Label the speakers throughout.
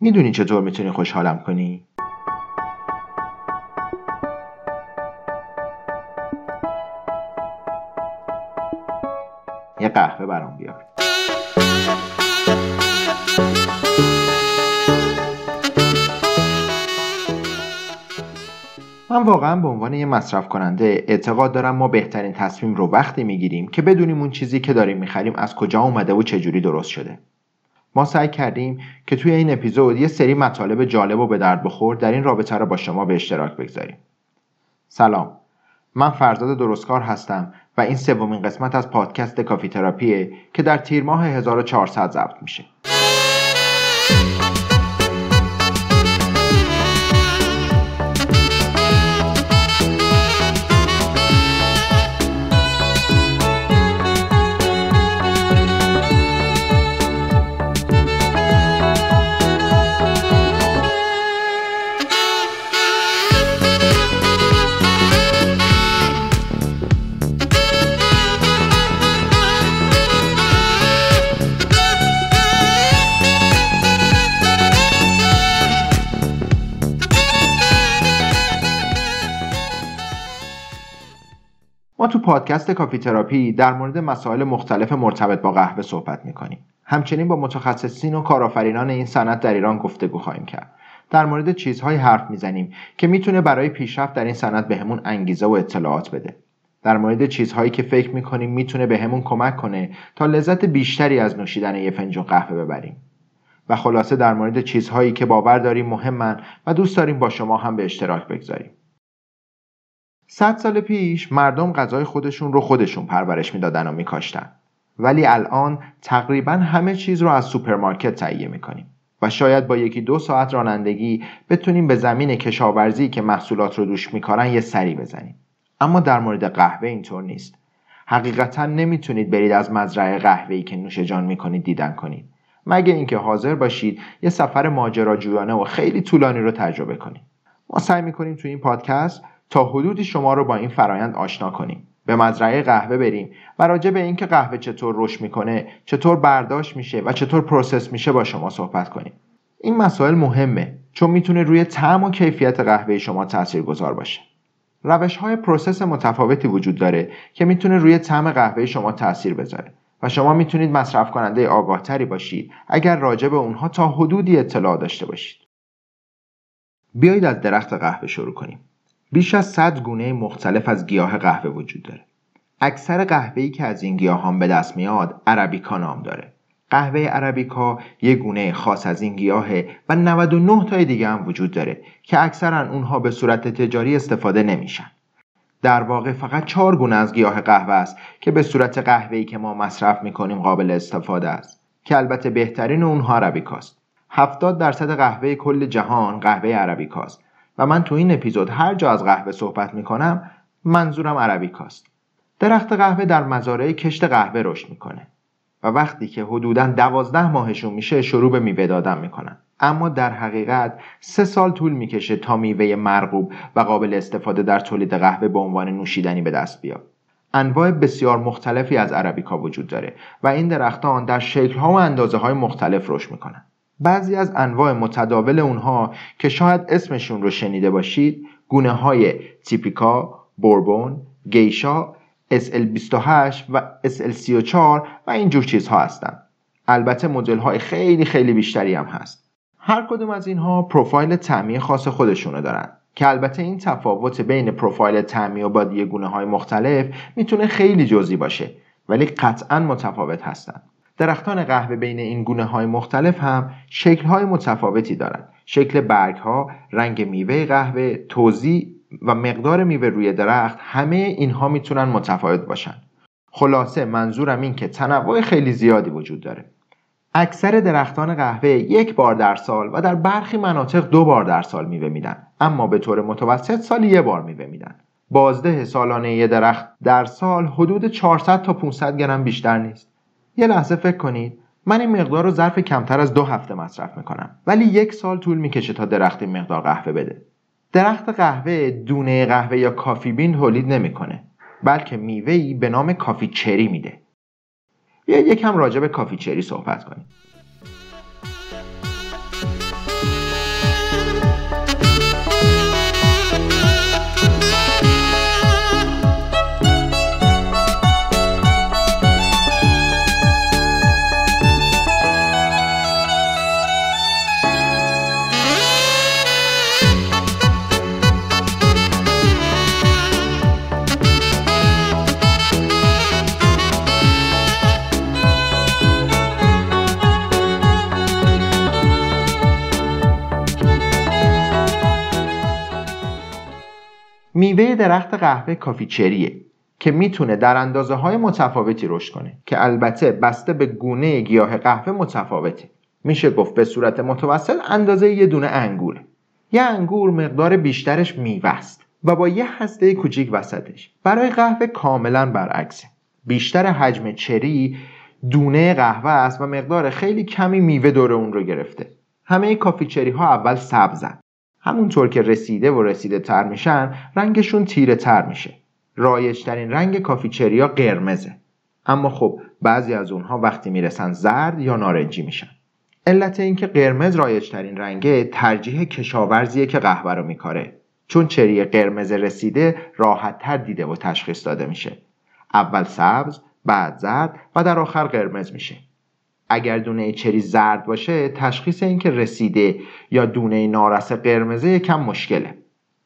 Speaker 1: می‌دونی چطور می‌تونی خوشحالم کنی؟ یه قهوه برام بیار من واقعا به عنوان یه مصرف کننده اعتقاد دارم ما بهترین تصمیم رو وقتی می‌گیریم که بدونیم اون چیزی که داریم می‌خریم از کجا اومده و چجوری درست شده ما سعی کردیم که توی این اپیزود یه سری مطالب جالب و به درد بخور در این رابطه رو با شما به اشتراک بگذاریم. سلام. من فرزاد درستکار هستم و این سومین قسمت از پادکست کافی تراپیه که در تیر ماه 1400 ضبط میشه. ما تو پادکست کافی تراپی در مورد مسائل مختلف مرتبط با قهوه صحبت می‌کنیم. همچنین با متخصصین و کارآفرینان این صنعت در ایران گفتگو خواهیم کرد. در مورد چیزهایی حرف می‌زنیم که می‌تونه برای پیشرفت در این صنعت بهمون انگیزه و اطلاعات بده. در مورد چیزهایی که فکر می‌کنیم می‌تونه بهمون کمک کنه تا لذت بیشتری از نوشیدن یه فنجون قهوه ببریم. و خلاصه در مورد چیزهایی که باور داریم مهمن و دوست داریم با شما هم به اشتراک بگذاریم. صد سال پیش مردم غذای خودشون رو خودشون پرورش می‌دادن و میکاشتن. ولی الان تقریبا همه چیز رو از سوپرمارکت تهیه می‌کنیم و شاید با یکی دو ساعت رانندگی بتونیم به زمین کشاورزی که محصولات رو توش میکارن یه سری بزنیم. اما در مورد قهوه اینطور نیست. حقیقتا نمی‌تونید برید از مزرعه قهوه‌ای که نوش جان می‌کنید دیدن کنید. مگه اینکه حاضر باشید یه سفر ماجراجویانه و خیلی طولانی رو تجربه کنید. ما سعی می‌کنیم تو این پادکست تا حدودی شما رو با این فرایند آشنا کنیم. به مزرعه قهوه بریم و راجع به اینکه قهوه چطور رشد می‌کنه چطور برداشت میشه و چطور process میشه با شما صحبت کنیم. این مسائل مهمه چون می‌تونه روی طعم و کیفیت قهوه شما تأثیر گذار باشه. روش های process متفاوتی وجود داره که می‌تونه روی طعم قهوه شما تاثیر بذاره و شما می‌تونید مصرف کننده آگاهتری باشید اگر راجع به اونها تا حدودی اطلاع داشته باشید. بیایید از درخت قهوه شروع کنیم. بیش از 100 گونه مختلف از گیاه قهوه وجود داره. اکثر قهوه‌ای که از این گیاهان به دست میاد عربیکا نام داره. قهوه عربیکا یک گونه خاص از این گیاهه و 99 تای دیگه هم وجود داره که اکثرا اونها به صورت تجاری استفاده نمیشن. در واقع فقط چهار گونه از گیاه قهوه است که به صورت قهوه‌ای که ما مصرف می‌کنیم قابل استفاده است که البته بهترین اونها عربیکاست. 70 درصد قهوه کل جهان قهوه عربیکاست و من تو این اپیزود هر جا از قهوه صحبت می‌کنم منظورم عربیکاست. درخت قهوه در مزارع کشت قهوه رشد می‌کنه و وقتی که حدودا دوازده ماهشون میشه شروع به میوه دادن می‌کنن. اما در حقیقت سه سال طول می‌کشه تا میوه مرغوب و قابل استفاده در تولید قهوه به عنوان نوشیدنی به دست بیاد. انواع بسیار مختلفی از عربیکا وجود داره و این درختان در شکلها و اندازه های مختلف رشد می‌کنن. بعضی از انواع متداول اونها که شاید اسمشون رو شنیده باشید گونه های تیپیکا، بوربون، گیشا، SL28 و SL34 و اینجور چیزها هستند. البته مدل های خیلی خیلی بیشتری هم هست. هر کدوم از اینها پروفایل تعمی خاص خودشونو دارن که البته این تفاوت بین پروفایل تعمی و بادی گونه های مختلف می‌تونه خیلی جزئی باشه ولی قطعا متفاوت هستند. درختان قهوه بین این گونه های مختلف هم شکل های متفاوتی دارند. شکل برگ ها، رنگ میوه قهوه، توزیع و مقدار میوه روی درخت همه اینها می‌تونن متفاوت باشن. خلاصه منظورم این که تنوع خیلی زیادی وجود داره. اکثر درختان قهوه یک بار در سال و در برخی مناطق دو بار در سال میوه میدن اما به طور متوسط سال یه بار میوه میدن. بازده سالانه یه درخت در سال حدود 400 تا 500 گرم بیشتر نیست. یه لحظه فکر کنید. من این مقدار رو ظرف کمتر از دو هفته مصرف می‌کنم. ولی یک سال طول می‌کشه تا درخت این مقدار قهوه بده. درخت قهوه دونه قهوه یا کافی بین تولید نمی‌کنه. بلکه میوه‌ای به نام کافی چری میده. بیاید یکم راجع به کافی چری صحبت کنیم. میوه درخت قهوه کافی چریه که می‌تونه در اندازه های متفاوتی رشد کنه که البته بسته به گونه گیاه قهوه متفاوته. میشه گفت به صورت متوسط اندازه یه دونه انگوره. یه انگور مقدار بیشترش میوه است و با یه هسته کوچیک وسطش. برای قهوه کاملا برعکسه. بیشتر حجم چری دونه قهوه است و مقدار خیلی کمی میوه دور اون رو گرفته. همه کافی چری ها اول سبزن همونطور که رسیده و رسیده تر میشن رنگشون تیره تر میشه. رایجترین رنگ کافی چری ها قرمزه. اما خب بعضی از اونها وقتی می‌رسن زرد یا نارنجی میشن. علت اینکه قرمز رایجترین رنگه ترجیح کشاورزیه که قهوه رو میکاره. چون چری قرمز رسیده راحتتر دیده و تشخیص داده میشه. اول سبز بعد زرد و در آخر قرمز میشه. اگر دونه چری زرد باشه تشخیص اینکه رسیده یا دونه نارس قرمزه یکم مشکله.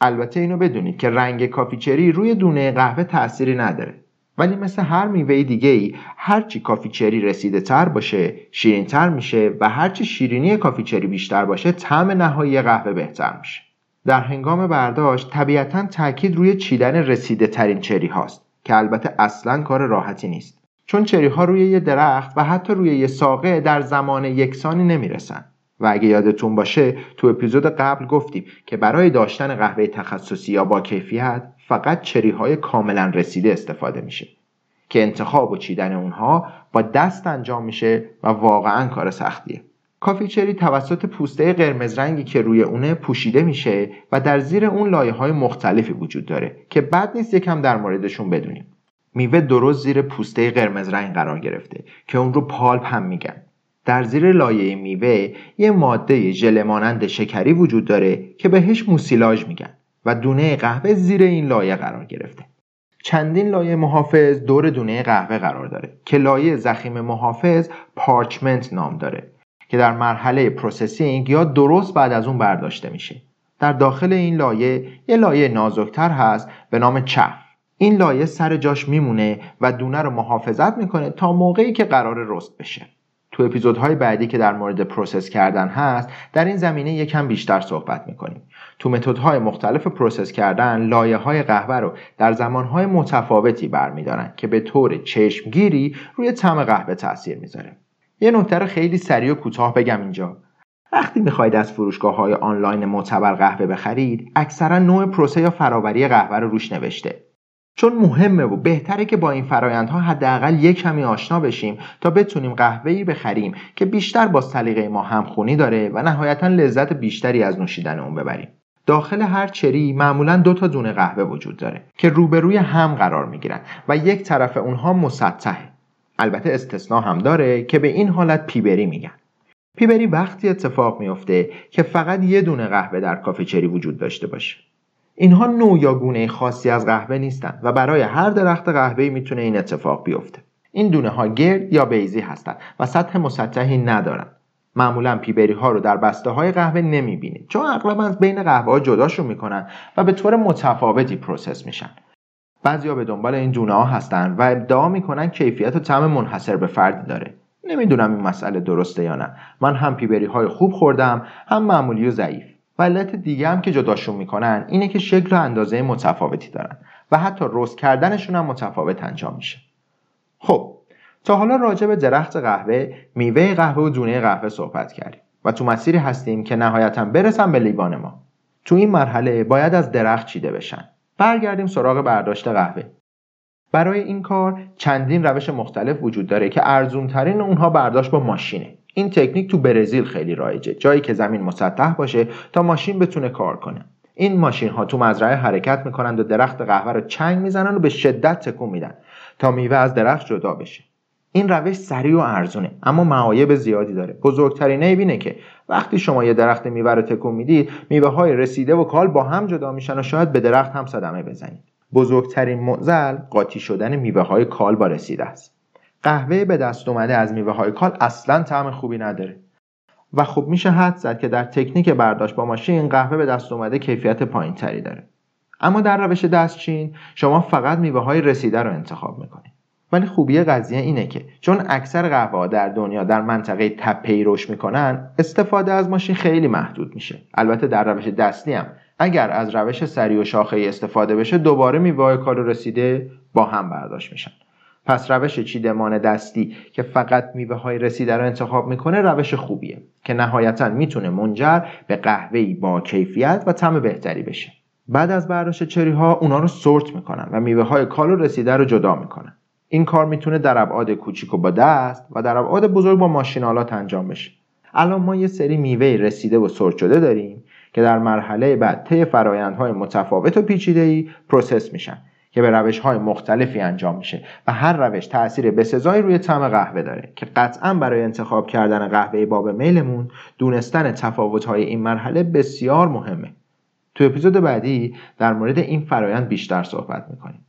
Speaker 1: البته اینو بدونید که رنگ کافی چری روی دونه قهوه تأثیری نداره. ولی مثل هر میوه دیگه ای هرچی کافی چری رسیده تر باشه شیرین تر میشه و هرچی شیرینی کافی چری بیشتر باشه طعم نهایی قهوه بهتر میشه. در هنگام برداشت طبیعتا تاکید روی چیدن رسیده ترین چری هاست که البته اصلا کار راحتی نیست. چون چری ها روی یه درخت و حتی روی یه ساقه در زمان یکسانی نمی‌رسن. و اگه یادتون باشه تو اپیزود قبل گفتیم که برای داشتن قهوه تخصصی یا با کیفیت فقط چری های کاملا رسیده استفاده میشه که انتخاب و چیدن اونها با دست انجام میشه و واقعا کار سختیه. کافی چری توسط پوسته قرمز رنگی که روی اونه پوشیده میشه و در زیر اون لایه های مختلفی وجود داره که بد نیست یکم در موردشون بدونیم. میوه درست زیر پوسته قرمز رنگ قرار گرفته که اون رو پالپ هم میگن. در زیر لایه میوه یه ماده ژله مانند شکری وجود داره که بهش موسیلاژ میگن و دونه قهوه زیر این لایه قرار گرفته. چندین لایه محافظ دور دونه قهوه قرار داره که لایه ضخیم محافظ parchment نام داره که در مرحله processing یا درست بعد از اون برداشته میشه. در داخل این لایه یه لایه نازکتر هست به نام chaff این لایه سر جاش میمونه و دونه رو محافظت می‌کنه تا موقعی که قراره roast بشه. تو اپیزودهای بعدی که در مورد process کردن هست در این زمینه یکم بیشتر صحبت می‌کنیم. تو method های مختلف process کردن لایه های قهوه رو در زمانهای متفاوتی برمیدارن که به طور چشمگیری روی طعم قهوه تاثیر می‌ذاره. یه نکته رو خیلی سریع و کوتاه بگم اینجا. وقتی می‌خواهید از فروشگاه های آنلاین معتبر قهوه بخرید اکثرا نوع process یا فراوری قهوه رو روش نوشته. چون مهمه و بهتره که با این فرایندها حداقل یک کمی آشنا بشیم تا بتونیم قهوه‌ای بخریم که بیشتر با سلیقه ما همخونی داره و نهایتا لذت بیشتری از نوشیدن اون ببریم. داخل هر چری معمولا دو تا دونه قهوه وجود داره که روبروی هم قرار می‌گیرن و یک طرف اونها مسطحه. البته استثنا هم داره که به این حالت پیبری میگن. پیبری وقتی اتفاق میفته که فقط یه دونه قهوه در کافه چری وجود داشته باشه. اینها نوع یا گونه خاصی از قهوه نیستند و برای هر درخت قهوه می‌تونه این اتفاق بیفته. این دونه ها گرد یا بیزی هستند و سطح مسطحی ندارن. معمولا peaberry ها رو در بسته های قهوه نمی‌بینید چون اغلب از بین قهوه ها جداشون می‌کنن و به طور متفاوتی process میشن. بعضیا به دنبال این دونه ها هستن و ادعا می‌کنن کیفیت و طعم منحصر به فردی داره. نمی‌دونم این مسئله درسته یا نه. من هم peaberry های خوب خوردم هم معمولی و ضعیف. و علت دیگه هم که جداشون می‌کنن اینه که شکل و اندازه متفاوتی دارن و حتی roast کردنشون هم متفاوت انجام میشه. خب تا حالا راجع به درخت قهوه میوه قهوه و دونه قهوه صحبت کردیم و تو مسیری هستیم که نهایتا برسن به لیوان ما. تو این مرحله باید از درخت چیده بشن. برگردیم سراغ برداشت قهوه. برای این کار چندین روش مختلف وجود داره که ارزون ترین اونها برداشت با ماشینه. این تکنیک تو برزیل خیلی رایجه. جایی که زمین مسطح باشه تا ماشین بتونه کار کنه. این ماشین ها تو مزرعه حرکت می‌کنند و درخت قهوه رو چنگ می‌زنن و به شدت تکون میدن تا میوه از درخت جدا بشه. این روش سریع و ارزونه اما معایب زیادی داره. بزرگترین عیب اینه که وقتی شما یه درخت میوه رو تکون می‌دید میوه های رسیده و کال با هم جدا میشن و شاید به درخت هم صدمه بزنید. بزرگترین معضل قاطی شدن میوه های کال با رسیده است. قهوه به دست اومده از میوه های کال اصلا طعم خوبی نداره. و خب میشه حد زد که در تکنیک برداشت با ماشین قهوه به دست اومده کیفیت پایین تری داره. اما در روش دستچین شما فقط میوه های رسیده رو انتخاب می‌کنید. ولی خوبی قضیه اینه که چون اکثر قهوه در دنیا در منطقه تپه رشد می‌کنن استفاده از ماشین خیلی محدود میشه. البته در روش دستی هم. اگر از روش سریع و شاخه استفاده بشه دوباره میوه کالو رسیده با هم برداشت میشن. پس روش چیدمان دستی که فقط میوه های رسیده رو انتخاب می‌کنه روش خوبیه که نهایتا می‌تونه منجر به قهوه‌ای با کیفیت و طعم بهتری بشه. بعد از برداشت cherry ها اونا رو sort می‌کنن و میوه های کال و رسیده رو جدا می‌کنن. این کار می‌تونه در ابعاد کوچیک و با دست و در ابعاد بزرگ با ماشین‌آلات انجام بشه. الان ما یه سری میوه رسیده و sort شده داریم که در مرحله بعد طی فرایندهای متفاوت و پیچیده‌ای process میشن. که به روش های مختلفی انجام میشه و هر روش تاثیر بسزایی روی طعم قهوه داره که قطعا برای انتخاب کردن قهوه باب میلمون دونستن تفاوت های این مرحله بسیار مهمه. تو اپیزود بعدی در مورد این فرایند بیشتر صحبت می‌کنیم.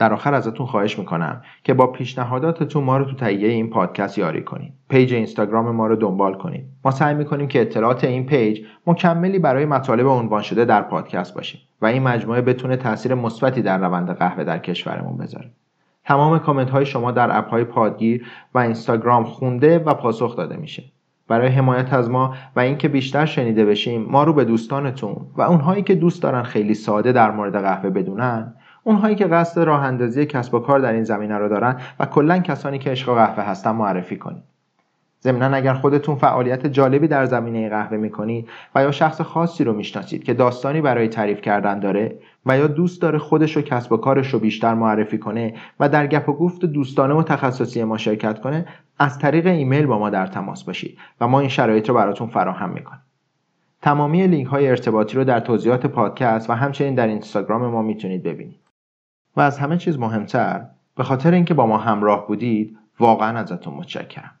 Speaker 1: در آخر ازتون خواهش می‌کنم که با پیشنهاداتتون ما رو تو تهیه این پادکست یاری کنید. page اینستاگرام ما رو دنبال کنید. ما سعی می‌کنیم که اطلاعات این page مکملی برای مطالب عنوان شده در پادکست باشه و این مجموعه بتونه تاثیر مثبتی در روند قهوه در کشورمون بذاره. تمام کامنت های شما در app های پادگیر و اینستاگرام خونده و پاسخ داده میشه. برای حمایت از ما و اینکه بیشتر شنیده بشیم ما رو به دوستانتون و اونهایی که دوست دارن خیلی ساده در مورد قهوه بدونن اونهایی که قصد راه اندازی کسب و کار در این زمینه رو دارن و کلا کسانی که عشق قهوه هستن معرفی کنید. ضمنا اگر خودتون فعالیت جالبی در زمینه قهوه می‌کنید و یا شخص خاصی رو می‌شناسید که داستانی برای تعریف کردن داره و یا دوست داره خودش و کسب و کارش رو بیشتر معرفی کنه و در گپ و گفت دوستانه و تخصصی ما شرکت کنه از طریق ایمیل با ما در تماس باشید و ما این شرایط رو براتون فراهم می‌کنیم. تمامی لینک های ارتباطی رو در توضیحات پادکست و همچنین در اینستاگرام ما می‌تونید ببینید. و از همه چیز مهمتر به خاطر اینکه با ما همراه بودید واقعا ازتون متشکرم.